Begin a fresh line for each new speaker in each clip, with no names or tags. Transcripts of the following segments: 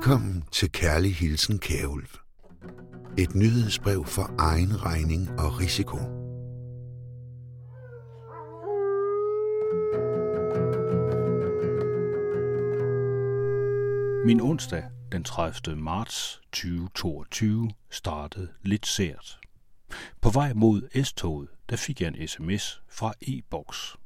Velkommen til Kærlig Hilsen Kærulf. Et nyhedsbrev for egen regning og risiko.
Min onsdag den 30. marts 2022 startede lidt sært. På vej mod S-toget, der fik jeg en sms fra e-boks.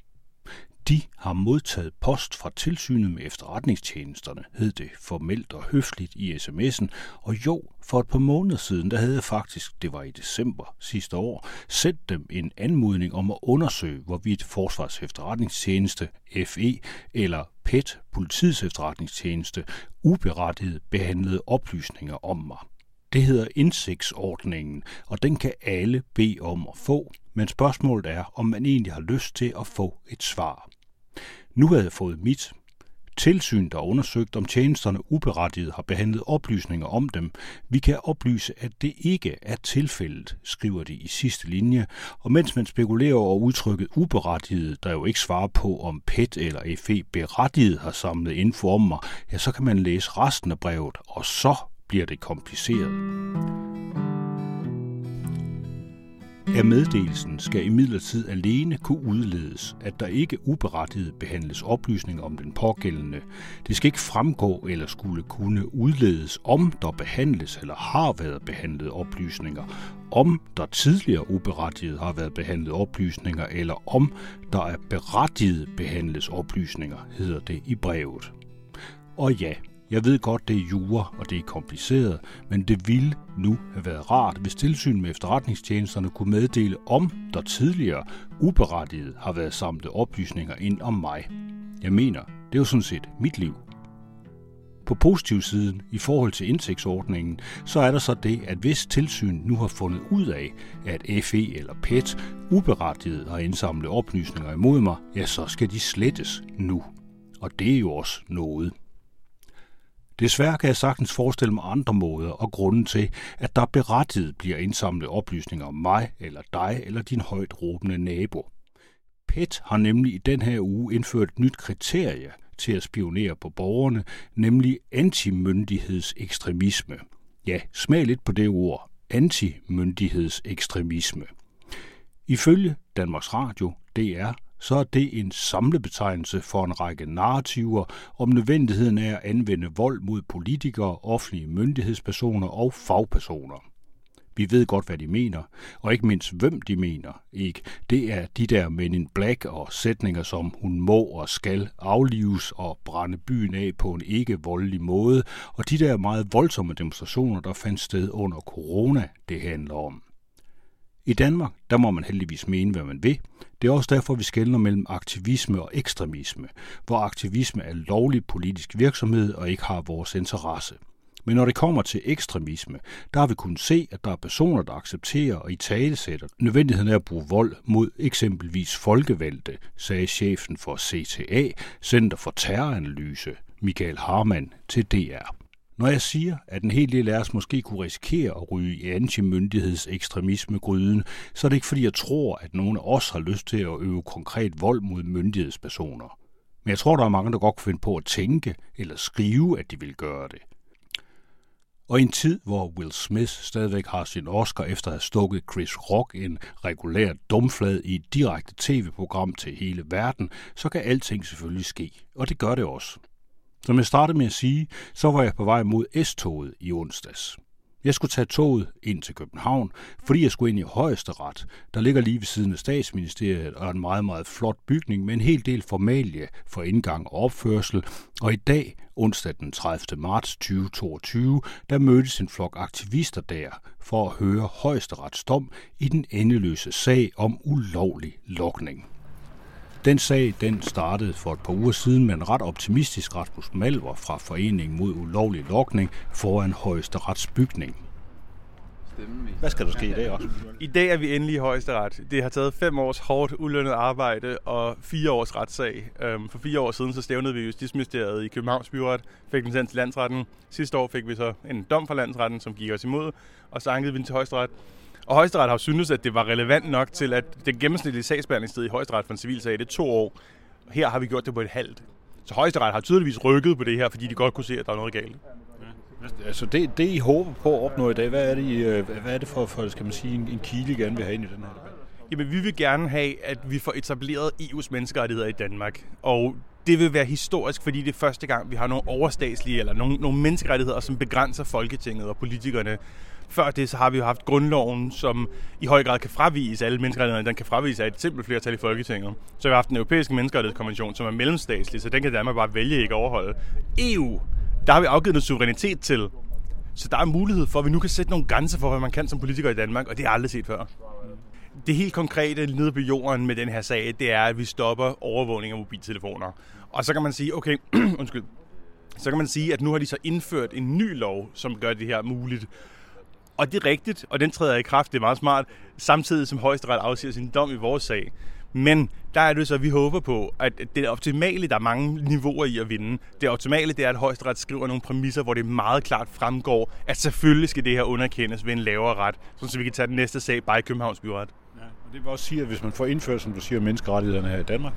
De har modtaget post fra tilsynet med efterretningstjenesterne, hed det formelt og høfligt i sms'en. Og jo, for et par måneder siden, der havde jeg faktisk, det var i december sidste år, sendt dem en anmodning om at undersøge, hvorvidt Forsvars efterretningstjeneste, FE, eller PET, politiets efterretningstjeneste, uberettiget behandlede oplysninger om mig. Det hedder indsigtsordningen, og den kan alle bede om at få, men spørgsmålet er, om man egentlig har lyst til at få et svar. Nu havde jeg fået mit. Tilsyn, der undersøgt, om tjenesterne uberettiget har behandlet oplysninger om dem. Vi kan oplyse, at det ikke er tilfældet, skriver de i sidste linje. Og mens man spekulerer over udtrykket uberettiget, der jo ikke svarer på, om PET eller FE berettiget har samlet info om mig, ja, så kan man læse resten af brevet, og så bliver det kompliceret. Af meddelelsen skal imidlertid alene kunne udledes, at der ikke uberettiget behandles oplysninger om den pågældende. Det skal ikke fremgå eller skulle kunne udledes, om der behandles eller har været behandlet oplysninger, om der tidligere uberettiget har været behandlet oplysninger, eller om der er berettiget behandles oplysninger, hedder det i brevet. Og ja, jeg ved godt, det er jure, og det er kompliceret, men det ville nu have været rart, hvis tilsyn med efterretningstjenesterne kunne meddele, om der tidligere uberettiget har været samlet oplysninger ind om mig. Jeg mener, det er jo sådan set mit liv. På positiv siden, i forhold til indtægtsordningen, så er der så det, at hvis tilsyn nu har fundet ud af, at FE eller PET uberettiget har indsamlet oplysninger imod mig, ja, så skal de slettes nu. Og det er jo også noget. Desværre kan jeg sagtens forestille mig andre måder og grunden til, at der berettiget bliver indsamlet oplysninger om mig eller dig eller din højt råbende nabo. PET har nemlig i den her uge indført et nyt kriterie til at spionere på borgerne, nemlig antimyndighedsekstremisme. Ja, smag lidt på det ord, antimyndighedsekstremisme. Ifølge Danmarks Radio, DR, så er det en samlebetegnelse for en række narrativer om nødvendigheden af at anvende vold mod politikere, offentlige myndighedspersoner og fagpersoner. Vi ved godt, hvad de mener, og ikke mindst, hvem de mener. Ikke? Det er de der men in black og sætninger som hun må og skal aflives og brænde byen af på en ikke voldelig måde, og de der meget voldsomme demonstrationer, der fandt sted under corona, det handler om. I Danmark, der må man heldigvis mene, hvad man vil. Det er også derfor, vi skældner mellem aktivisme og ekstremisme, hvor aktivisme er lovlig politisk virksomhed og ikke har vores interesse. Men når det kommer til ekstremisme, der har vi kunnet se, at der er personer, der accepterer og i talesætter nødvendigheden af at bruge vold mod eksempelvis folkevalgte, sagde chefen for CTA, Center for Terroranalyse, Michael Harman, til DR. Når jeg siger, at en hel del af os måske kunne risikere at ryge i antimyndighedsekstremisme-gryden, så er det ikke fordi, jeg tror, at nogen af os har lyst til at øve konkret vold mod myndighedspersoner. Men jeg tror, der er mange, der godt kunne finde på at tænke eller skrive, at de vil gøre det. Og i en tid, hvor Will Smith stadigvæk har sin Oscar efter at have stukket Chris Rock en regulær dumflad i et direkte tv-program til hele verden, så kan alting selvfølgelig ske. Og det gør det også. Som jeg startede med at sige, så var jeg på vej mod S-toget i onsdags. Jeg skulle tage toget ind til København, fordi jeg skulle ind i Højesteret, der ligger lige ved siden af statsministeriet og er en meget, meget flot bygning med en hel del formalie for indgang og opførsel. Og i dag, onsdag den 30. marts 2022, der mødtes en flok aktivister der for at høre Højesterets dom i den endeløse sag om ulovlig lokning. Den sag den startede for et par uger siden med en ret optimistisk Rasmus Malver fra Foreningen mod ulovlig lokning foran højeste retsbygning. Hvad skal der ske i dag også?
I dag er vi endelig i højesteret. Det har taget fem års hårdt ulønnet arbejde og fire års retssag. Øhm, for fire år siden så stævnede vi Justitsministeriet i Københavns Byret, fik den sendt til landsretten. Sidste år fik vi så en dom fra landsretten, som gik os imod, og så ankede vi den til højesteret. Og højesteret har syntes, at det var relevant nok til, at den gennemsnitlige sagsbehandlingstid i højesteret for en civil sag, det er to år. Her har vi gjort det på et halvt. Så højesteret har tydeligvis rykket på det her, fordi de godt kunne se, at der er noget galt.
Altså det, det I håber på at opnå i dag, hvad er det, I, øh, hvad er det for, for skal man sige, en, en kile, I gerne vil have ind i den her debat?
Jamen, vi vil gerne have, at vi får etableret EU's menneskerettigheder i Danmark. Og det vil være historisk, fordi det er første gang, vi har nogle overstatslige eller nogle, nogle menneskerettigheder, som begrænser Folketinget og politikerne. Før det så har vi jo haft grundloven, som i høj grad kan fravise alle menneskerettighederne. Den kan fravise af et simpelt flertal i Folketinget. Så har vi haft den europæiske menneskerettighedskonvention, som er mellemstatslig, så den kan Danmark bare vælge ikke overholde. EU, der har vi afgivet noget suverænitet til. Så der er mulighed for, at vi nu kan sætte nogle grænser for, hvad man kan som politiker i Danmark, og det har jeg aldrig set før. Det helt konkrete nede på jorden med den her sag, det er, at vi stopper overvågning af mobiltelefoner. Og så kan man sige, okay, undskyld, så kan man sige, at nu har de så indført en ny lov, som gør det her muligt. Og det er rigtigt, og den træder i kraft, det er meget smart, samtidig som højesteret afsiger sin dom i vores sag. Men der er det så, at vi håber på, at det optimale, der er mange niveauer i at vinde, det optimale, det er, at højesteret skriver nogle præmisser, hvor det meget klart fremgår, at selvfølgelig skal det her underkendes ved en lavere ret, så vi kan tage den næste sag bare i Københavns Byret.
Det vil også sige, at hvis man får indført, som du siger, menneskerettighederne her i Danmark,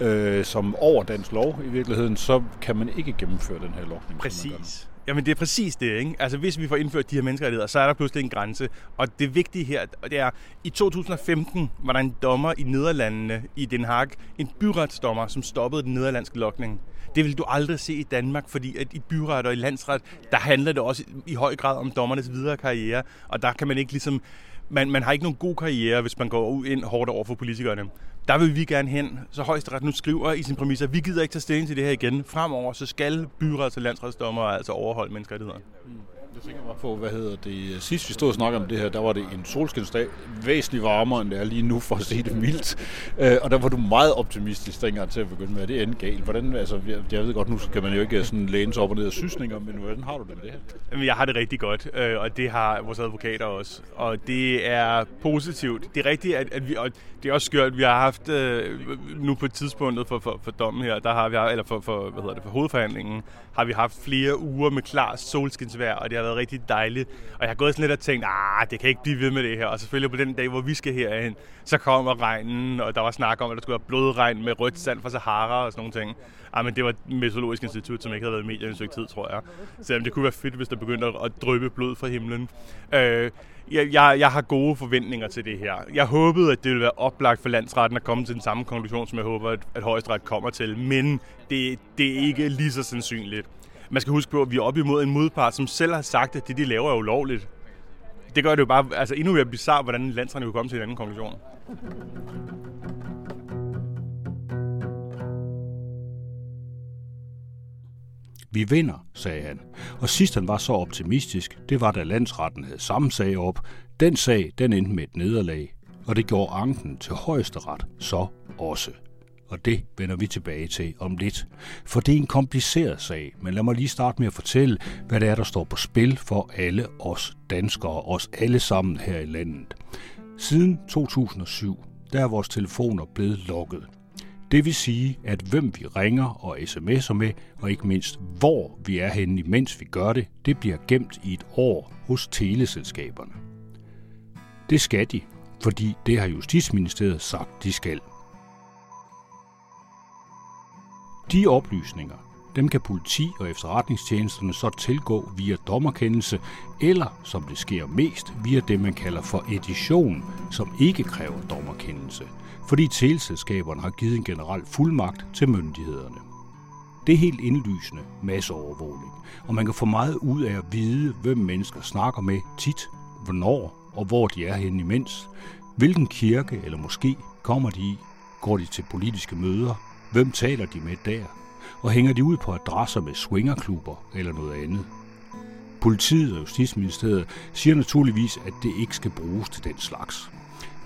øh, som over dansk lov i virkeligheden, så kan man ikke gennemføre den her lovning.
Præcis. Jamen det er præcis det, ikke? Altså hvis vi får indført de her menneskerettigheder, så er der pludselig en grænse. Og det vigtige her, det er, i 2015 var der en dommer i Nederlandene, i Den Haag, en byretsdommer, som stoppede den nederlandske lokning. Det vil du aldrig se i Danmark, fordi at i byret og i landsret, der handler det også i høj grad om dommernes videre karriere, og der kan man ikke ligesom man, man har ikke nogen god karriere, hvis man går ind hårdt over for politikerne. Der vil vi gerne hen, så højesteret nu skriver i sin præmisser, vi gider ikke tage stilling til det her igen. Fremover så skal byrets- og landsretsdommer altså overholde menneskerettighederne. Mm.
Jeg tænker bare på, hvad hedder det, sidst vi stod og snakkede om det her, der var det en solskinsdag, væsentligt varmere end det er lige nu, for at se det mildt. Øh, og der var du meget optimistisk dengang til at begynde med, at det endte galt. Hvordan, altså, jeg, jeg ved godt, nu kan man jo ikke sådan læne sig op og ned af sysninger, men hvordan har du det med det her?
Jamen, jeg har det rigtig godt, øh, og det har vores advokater også. Og det er positivt. Det er rigtigt, at, at vi, og det er også skørt, vi har haft øh, nu på tidspunktet for, for, for dommen her, der har vi, eller for, for, hvad hedder det, for hovedforhandlingen, har vi haft flere uger med klar solskinsvejr, og det har været rigtig dejligt. Og jeg har gået sådan lidt og tænkt, ah, det kan ikke blive ved med det her. Og selvfølgelig på den dag, hvor vi skal herhen, så kommer regnen, og der var snak om, at der skulle være blodregn med rødt sand fra Sahara og sådan nogle ting. Ah, men det var et meteorologisk institut, som ikke havde været i medierne i en tid, tror jeg. Så det kunne være fedt, hvis der begyndte at dryppe blod fra himlen. Øh, jeg, jeg, jeg har gode forventninger til det her. Jeg håbede, at det ville være oplagt for landsretten at komme til den samme konklusion, som jeg håber, at, at højesteret kommer til. Men det, det er ikke lige så sandsynligt. Man skal huske på, at vi er oppe imod en modpart, som selv har sagt, at det, de laver, er ulovligt. Det gør det jo bare altså, endnu mere bizarre, hvordan landsretten kunne komme til en anden konklusion.
Vi vinder, sagde han. Og sidst han var så optimistisk, det var da landsretten havde samme sag op. Den sag, den endte med et nederlag, og det gjorde anken til højesteret så også. Og det vender vi tilbage til om lidt. For det er en kompliceret sag, men lad mig lige starte med at fortælle, hvad det er, der står på spil for alle os danskere, os alle sammen her i landet. Siden 2007, der er vores telefoner blevet lukket. Det vil sige, at hvem vi ringer og sms'er med, og ikke mindst hvor vi er henne, imens vi gør det, det bliver gemt i et år hos teleselskaberne. Det skal de, fordi det har Justitsministeriet sagt, de skal. De oplysninger, dem kan politi og efterretningstjenesterne så tilgå via dommerkendelse, eller som det sker mest, via det man kalder for edition, som ikke kræver dommerkendelse – fordi teleselskaberne har givet en generel fuldmagt til myndighederne. Det er helt indlysende masseovervågning, og man kan få meget ud af at vide, hvem mennesker snakker med tit, hvornår og hvor de er henne imens, hvilken kirke eller måske kommer de i, går de til politiske møder, hvem taler de med der, og hænger de ud på adresser med swingerklubber eller noget andet. Politiet og Justitsministeriet siger naturligvis, at det ikke skal bruges til den slags.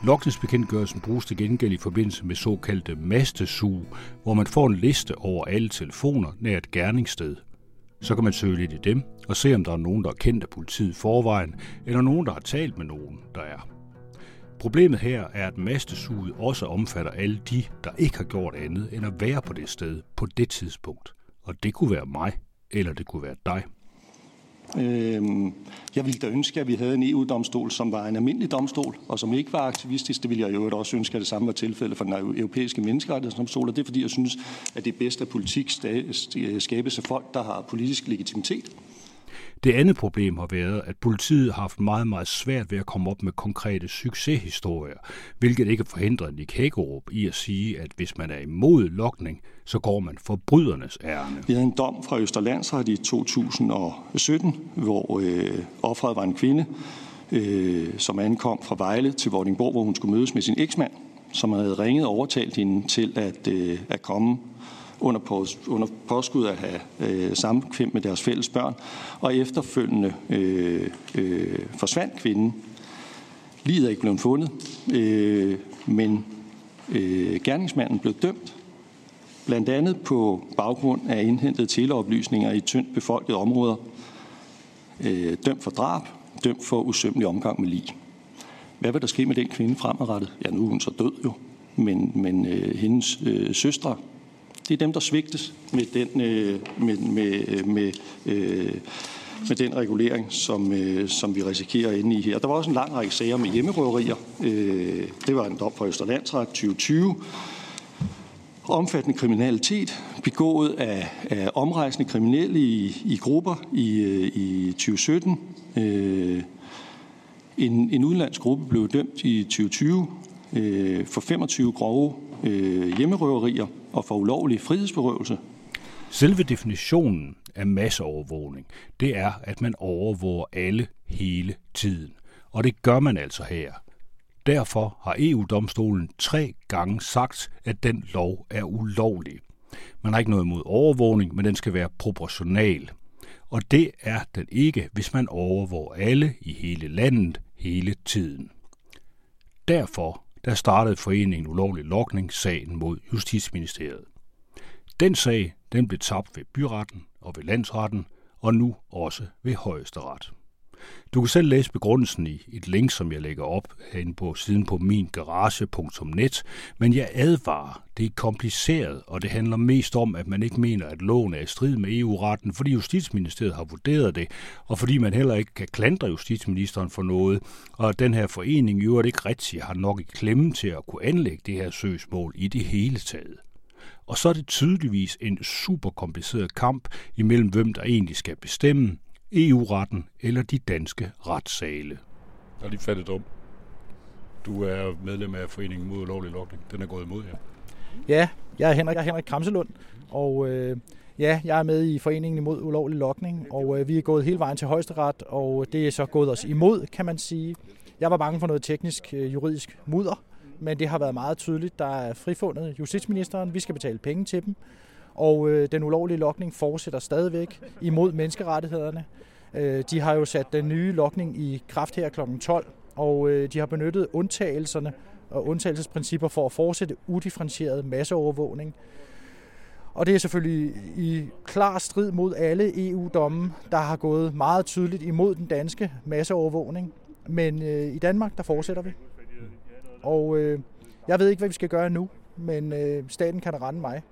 Logningsbekendtgørelsen bruges til gengæld i forbindelse med såkaldte mastesug, hvor man får en liste over alle telefoner nær et gerningssted. Så kan man søge lidt i dem og se, om der er nogen, der er kendt af politiet i forvejen, eller nogen, der har talt med nogen, der er. Problemet her er, at mastesuget også omfatter alle de, der ikke har gjort andet end at være på det sted på det tidspunkt. Og det kunne være mig, eller det kunne være dig.
Øhm, jeg ville da ønske, at vi havde en EU-domstol, som var en almindelig domstol, og som ikke var aktivistisk. Det ville jeg jo også ønske, at det samme var tilfældet for den europæiske menneskerettighedsdomstol, og det er fordi, jeg synes, at det er bedst, at politik skabes af folk, der har politisk legitimitet.
Det andet problem har været, at politiet har haft meget, meget svært ved at komme op med konkrete succeshistorier, hvilket ikke forhindrer Nick Hækkerup i at sige, at hvis man er imod lokning, så går man forbrydernes ærne.
Vi havde en dom fra Østerlandsret i 2017, hvor øh, offeret var en kvinde, øh, som ankom fra Vejle til Vordingborg, hvor hun skulle mødes med sin eksmand, som havde ringet og overtalt hende til at, øh, at komme under, pås, under påskud at have øh, samkvem med deres fælles børn, og efterfølgende øh, øh, forsvandt kvinden. Livet er ikke blevet fundet, øh, men øh, gerningsmanden blev dømt, blandt andet på baggrund af indhentede teleoplysninger i tyndt befolkede områder, øh, dømt for drab, dømt for usømmelig omgang med lig. Hvad vil der ske med den kvinde fremadrettet? Ja, nu er hun så død jo, men, men øh, hendes øh, søstre det er dem, der svigtes med den, øh, med, med, øh, med, øh, med den regulering, som, øh, som vi risikerer inde i her. Der var også en lang række sager med hjemmerøverier. Øh, det var en dom fra Østerlandsret 2020. Omfattende kriminalitet begået af, af omrejsende kriminelle i, i grupper i, øh, i 2017. Øh, en, en udenlandsk gruppe blev dømt i 2020 øh, for 25 grove øh, hjemmerøverier og for ulovlig frihedsberøvelse.
Selve definitionen af masseovervågning, det er, at man overvåger alle hele tiden. Og det gør man altså her. Derfor har EU-domstolen tre gange sagt, at den lov er ulovlig. Man har ikke noget imod overvågning, men den skal være proportional. Og det er den ikke, hvis man overvåger alle i hele landet hele tiden. Derfor der startede foreningen Ulovlig Lokning sagen mod Justitsministeriet. Den sag den blev tabt ved byretten og ved landsretten, og nu også ved højesteret. Du kan selv læse begrundelsen i et link, som jeg lægger op herinde på siden på mingarage.net, men jeg advarer, det er kompliceret, og det handler mest om, at man ikke mener, at loven er i strid med EU-retten, fordi Justitsministeriet har vurderet det, og fordi man heller ikke kan klandre Justitsministeren for noget, og den her forening i øvrigt ikke rigtig har nok i klemme til at kunne anlægge det her søgsmål i det hele taget. Og så er det tydeligvis en super kompliceret kamp imellem, hvem der egentlig skal bestemme, EU-retten eller de danske retssale.
Jeg er lige fattet om. Du er medlem af Foreningen mod ulovlig lokning. Den er gået imod jer.
Ja. ja, jeg er Henrik, jeg er Henrik Kramselund, og øh, ja, jeg er med i Foreningen imod ulovlig lokning, og øh, vi er gået hele vejen til højesteret, og det er så gået os imod, kan man sige. Jeg var bange for noget teknisk øh, juridisk mudder, men det har været meget tydeligt. Der er frifundet justitsministeren, vi skal betale penge til dem, og øh, den ulovlige lokning fortsætter stadigvæk imod menneskerettighederne. Øh, de har jo sat den nye lokning i kraft her kl. 12, og øh, de har benyttet undtagelserne og undtagelsesprincipper for at fortsætte udifferentieret masseovervågning. Og det er selvfølgelig i klar strid mod alle EU-domme, der har gået meget tydeligt imod den danske masseovervågning. Men øh, i Danmark, der fortsætter vi. Og øh, jeg ved ikke, hvad vi skal gøre nu, men øh, staten kan rende mig.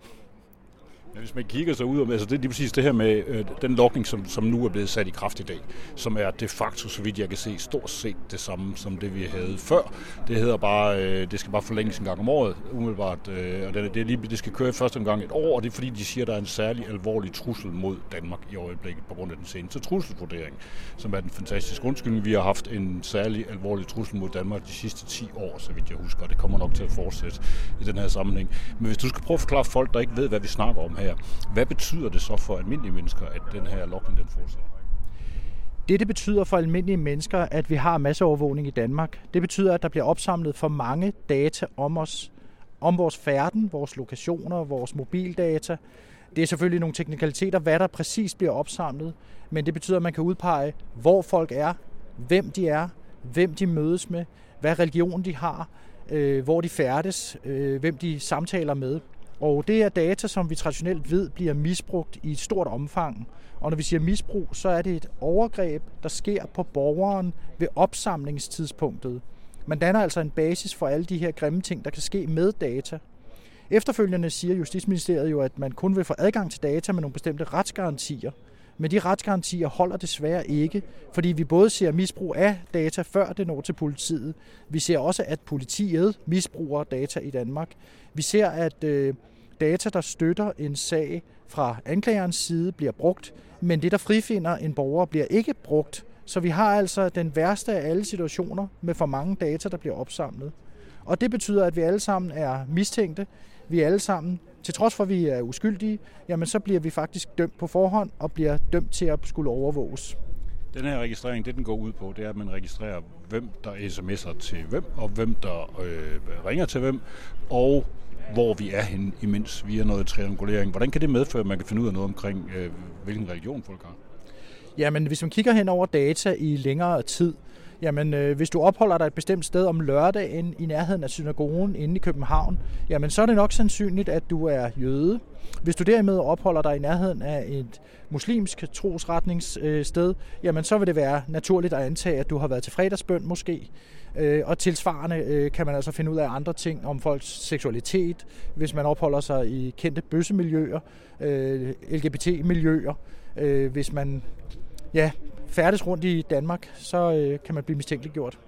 Men hvis man kigger så ud, altså det er lige præcis det her med øh, den lokning, som, som nu er blevet sat i kraft i dag, som er de facto, så vidt jeg kan se, stort set det samme som det, vi havde før. Det hedder bare, øh, det skal bare forlænges en gang om året, umiddelbart, øh, og det, det, er lige, det skal køre i første omgang et år, og det er fordi, de siger, at der er en særlig alvorlig trussel mod Danmark i øjeblikket på grund af den seneste trusselvurdering, som er den fantastiske undskyldning. Vi har haft en særlig alvorlig trussel mod Danmark de sidste 10 år, så vidt jeg husker, og det kommer nok til at fortsætte i den her sammenhæng. Men hvis du skal prøve at forklare folk, der ikke ved, hvad vi snakker om her, hvad betyder det så for almindelige mennesker, at den her lokning den fortsætter?
Det, det betyder for almindelige mennesker, at vi har masseovervågning i Danmark, det betyder, at der bliver opsamlet for mange data om os, om vores færden, vores lokationer, vores mobildata. Det er selvfølgelig nogle teknikaliteter, hvad der præcis bliver opsamlet, men det betyder, at man kan udpege, hvor folk er, hvem de er, hvem de mødes med, hvad religion de har, øh, hvor de færdes, øh, hvem de samtaler med. Og det er data, som vi traditionelt ved bliver misbrugt i et stort omfang. Og når vi siger misbrug, så er det et overgreb, der sker på borgeren ved opsamlingstidspunktet. Man danner altså en basis for alle de her grimme ting, der kan ske med data. Efterfølgende siger Justitsministeriet jo, at man kun vil få adgang til data med nogle bestemte retsgarantier. Men de retsgarantier holder desværre ikke, fordi vi både ser misbrug af data, før det når til politiet. Vi ser også, at politiet misbruger data i Danmark. Vi ser, at øh, data, der støtter en sag fra anklagerens side, bliver brugt, men det, der frifinder en borger, bliver ikke brugt. Så vi har altså den værste af alle situationer med for mange data, der bliver opsamlet. Og det betyder, at vi alle sammen er mistænkte. Vi alle sammen, til trods for at vi er uskyldige, jamen så bliver vi faktisk dømt på forhånd og bliver dømt til at skulle overvåges.
Den her registrering, det den går ud på, det er, at man registrerer, hvem der sms'er til hvem, og hvem der øh, ringer til hvem, og hvor vi er hen, imens vi er noget triangulering. Hvordan kan det medføre, at man kan finde ud af noget omkring, øh, hvilken religion folk har?
Jamen, hvis man kigger hen over data i længere tid, jamen øh, hvis du opholder dig et bestemt sted om lørdagen i nærheden af synagogen inde i København, jamen så er det nok sandsynligt, at du er jøde. Hvis du derimod opholder dig i nærheden af et muslimsk trosretningssted, jamen så vil det være naturligt at antage, at du har været til fredagsbøn måske. Øh, og tilsvarende øh, kan man altså finde ud af andre ting om folks seksualitet, hvis man opholder sig i kendte bøssemiljøer, øh, LGBT-miljøer, øh, hvis man ja, færdes rundt i Danmark, så kan man blive mistænkeliggjort.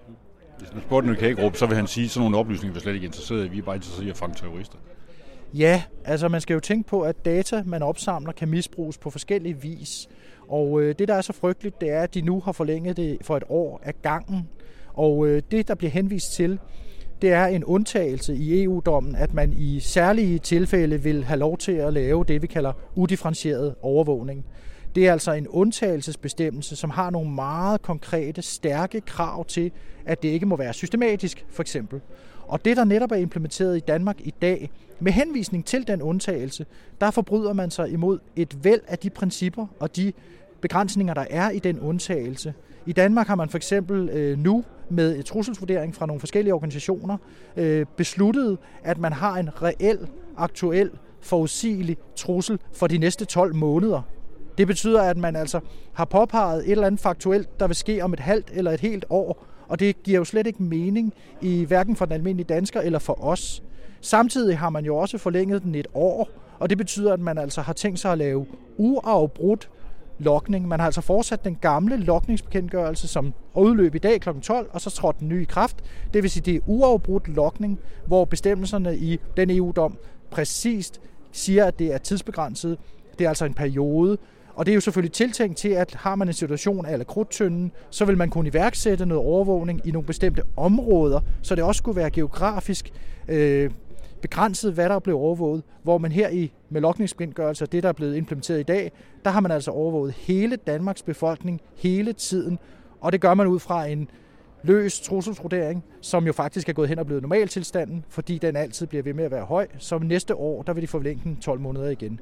Hvis man spurgte en gruppe, så vil han sige, at sådan nogle oplysninger vi er slet ikke interesseret i. Vi er bare interesseret i at fange terrorister.
Ja, altså man skal jo tænke på, at data, man opsamler, kan misbruges på forskellige vis. Og øh, det, der er så frygteligt, det er, at de nu har forlænget det for et år af gangen. Og øh, det, der bliver henvist til, det er en undtagelse i EU-dommen, at man i særlige tilfælde vil have lov til at lave det, vi kalder udifferentieret overvågning. Det er altså en undtagelsesbestemmelse, som har nogle meget konkrete, stærke krav til, at det ikke må være systematisk, for eksempel. Og det, der netop er implementeret i Danmark i dag, med henvisning til den undtagelse, der forbryder man sig imod et væld af de principper og de begrænsninger, der er i den undtagelse. I Danmark har man for eksempel øh, nu med et trusselsvurdering fra nogle forskellige organisationer øh, besluttet, at man har en reel, aktuel, forudsigelig trussel for de næste 12 måneder. Det betyder, at man altså har påpeget et eller andet faktuelt, der vil ske om et halvt eller et helt år, og det giver jo slet ikke mening i hverken for den almindelige dansker eller for os. Samtidig har man jo også forlænget den et år, og det betyder, at man altså har tænkt sig at lave uafbrudt lokning. Man har altså fortsat den gamle lokningsbekendtgørelse, som udløb i dag kl. 12, og så trådte den nye i kraft. Det vil sige, det er uafbrudt lokning, hvor bestemmelserne i den EU-dom præcist siger, at det er tidsbegrænset. Det er altså en periode, og det er jo selvfølgelig tiltænkt til, at har man en situation af krudtønden, så vil man kunne iværksætte noget overvågning i nogle bestemte områder, så det også skulle være geografisk øh, begrænset, hvad der blev overvåget, hvor man her i med lokningsbekendtgørelse, det der er blevet implementeret i dag, der har man altså overvåget hele Danmarks befolkning hele tiden, og det gør man ud fra en løs trusselsvurdering, som jo faktisk er gået hen og blevet normaltilstanden, fordi den altid bliver ved med at være høj. Så næste år, der vil de forlænge den 12 måneder igen.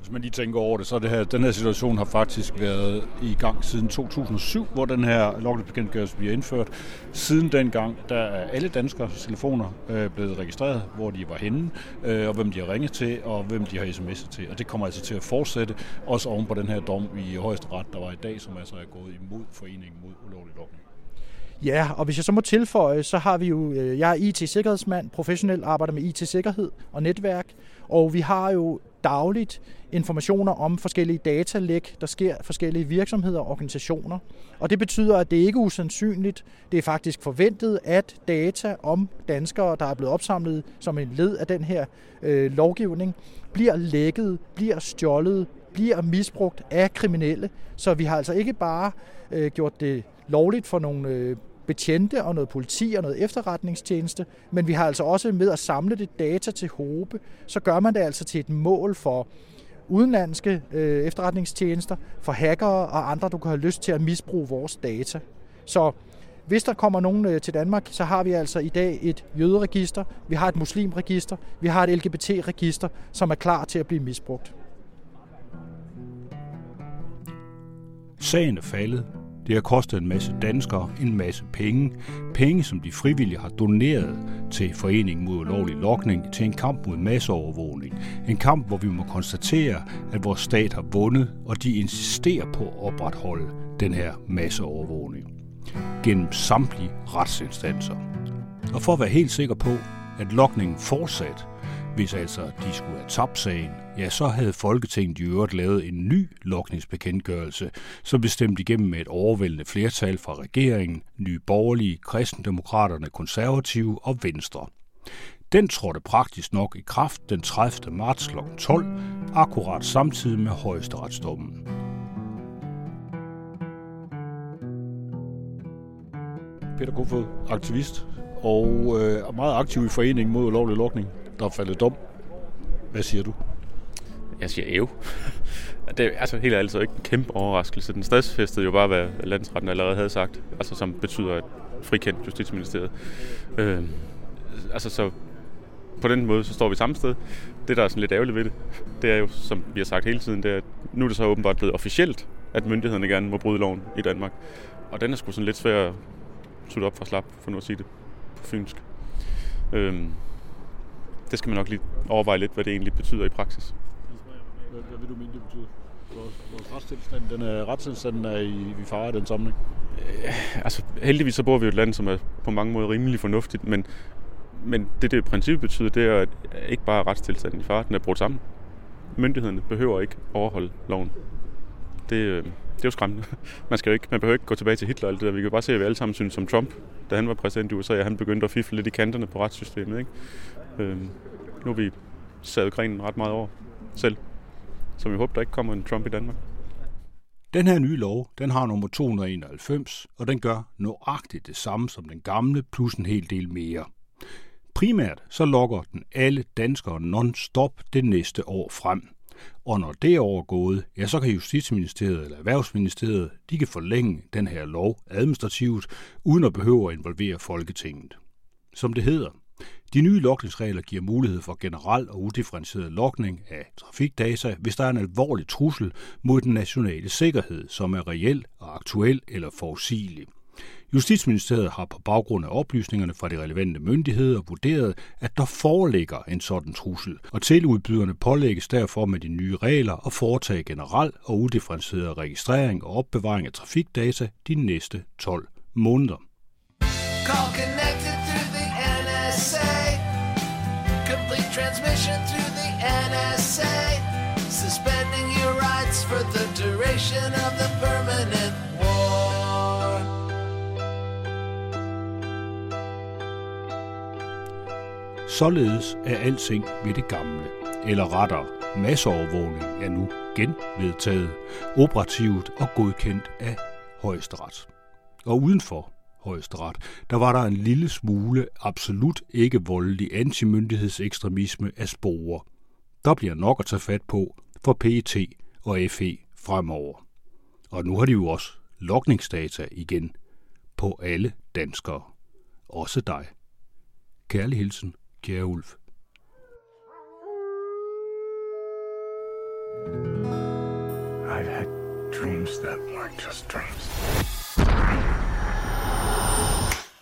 Hvis man lige tænker over det, så det her, den her situation har faktisk været i gang siden 2007, hvor den her logningsbekendtgørelse bliver indført. Siden dengang, der er alle danskers telefoner øh, blevet registreret, hvor de var henne, øh, og hvem de har ringet til, og hvem de har sms'et til. Og det kommer altså til at fortsætte, også oven på den her dom i højesteret, der var i dag, som altså er gået imod foreningen mod ulovlig logning.
Ja, og hvis jeg så må tilføje, så har vi jo, øh, jeg er IT-sikkerhedsmand, professionelt arbejder med IT-sikkerhed og netværk, og vi har jo dagligt informationer om forskellige datalæk, der sker forskellige virksomheder og organisationer. Og det betyder, at det ikke er usandsynligt, det er faktisk forventet, at data om danskere, der er blevet opsamlet som en led af den her øh, lovgivning, bliver lækket, bliver stjålet, bliver misbrugt af kriminelle. Så vi har altså ikke bare øh, gjort det lovligt for nogle øh, betjente og noget politi og noget efterretningstjeneste, men vi har altså også med at samle det data til håbe, så gør man det altså til et mål for udenlandske øh, efterretningstjenester, for hackere og andre, du kan have lyst til at misbruge vores data. Så hvis der kommer nogen øh, til Danmark, så har vi altså i dag et jøderegister, vi har et muslimregister, vi har et LGBT-register, som er klar til at blive misbrugt.
Sagen er faldet, det har kostet en masse danskere en masse penge. Penge, som de frivillige har doneret til Foreningen mod ulovlig lokning, til en kamp mod masseovervågning. En kamp, hvor vi må konstatere, at vores stat har vundet, og de insisterer på at opretholde den her masseovervågning gennem samtlige retsinstanser. Og for at være helt sikker på, at lokningen fortsat hvis altså de skulle have tabt sagen, ja, så havde Folketinget i øvrigt lavet en ny lokningsbekendtgørelse, som blev stemt igennem med et overvældende flertal fra regeringen, Nye Borgerlige, Kristendemokraterne, Konservative og Venstre. Den trådte praktisk nok i kraft den 30. marts kl. 12, akkurat samtidig med højesteretsdommen.
Peter Kofod, aktivist og øh, meget aktiv i foreningen mod ulovlig lukning. Der er faldet dom. Hvad siger du?
Jeg siger æv. det er altså helt ærligt så ikke en kæmpe overraskelse. Den stadsfæstede jo bare, hvad landsretten allerede havde sagt, altså som betyder at frikendt Justitsministeriet. Øh, altså så på den måde, så står vi samme sted. Det, der er sådan lidt ærgerligt ved det, det er jo, som vi har sagt hele tiden, det er, at nu er det så åbenbart blevet officielt, at myndighederne gerne må bryde loven i Danmark. Og den er sgu sådan lidt svær at slutte op for slap, for nu at sige det på fynsk. Øhm, det skal man nok lige overveje lidt, hvad det egentlig betyder i praksis.
Hvad, hvad vil du mene, det betyder? Vores, retstilstand, den er, retstilstanden er i, vi farer den samling.
Øh, altså, heldigvis så bor vi i et land, som er på mange måder rimelig fornuftigt, men, men det, det i princippet betyder, det er at ikke bare retstilstanden i fare, den er brudt sammen. Myndighederne behøver ikke overholde loven. Det, øh, det er jo skræmmende. Man, skal jo ikke, man behøver ikke gå tilbage til Hitler og alt det der. Vi kan bare se, at vi alle sammen synes som Trump, da han var præsident i USA, at han begyndte at fifle lidt i kanterne på retssystemet. Ikke? Øhm, nu er vi sad grenen ret meget over selv. Så vi håber, der ikke kommer en Trump i Danmark.
Den her nye lov, den har nummer 291, og den gør nøjagtigt det samme som den gamle, plus en hel del mere. Primært så lokker den alle danskere non-stop det næste år frem. Og når det er overgået, ja, så kan Justitsministeriet eller Erhvervsministeriet, de kan forlænge den her lov administrativt, uden at behøve at involvere Folketinget. Som det hedder, de nye lokningsregler giver mulighed for generel og udifferentieret lokning af trafikdata, hvis der er en alvorlig trussel mod den nationale sikkerhed, som er reel og aktuel eller forudsigelig. Justitsministeriet har på baggrund af oplysningerne fra de relevante myndigheder vurderet, at der foreligger en sådan trussel, og teleudbyderne pålægges derfor med de nye regler at foretage generel og udifferentieret registrering og opbevaring af trafikdata de næste 12 måneder. Transmission through the NSA. Suspending your rights for the duration of the permanent Således er alting ved det gamle, eller rettere, masseovervågning er nu genvedtaget, operativt og godkendt af højesteret. Og udenfor højesteret, der var der en lille smule absolut ikke voldelig antimyndighedsekstremisme af spore. Der bliver nok at tage fat på for PET og FE fremover. Og nu har de jo også lokningsdata igen på alle danskere. Også dig. Kærlig hilsen, Kære Ulf. I've had dreams that weren't just dreams.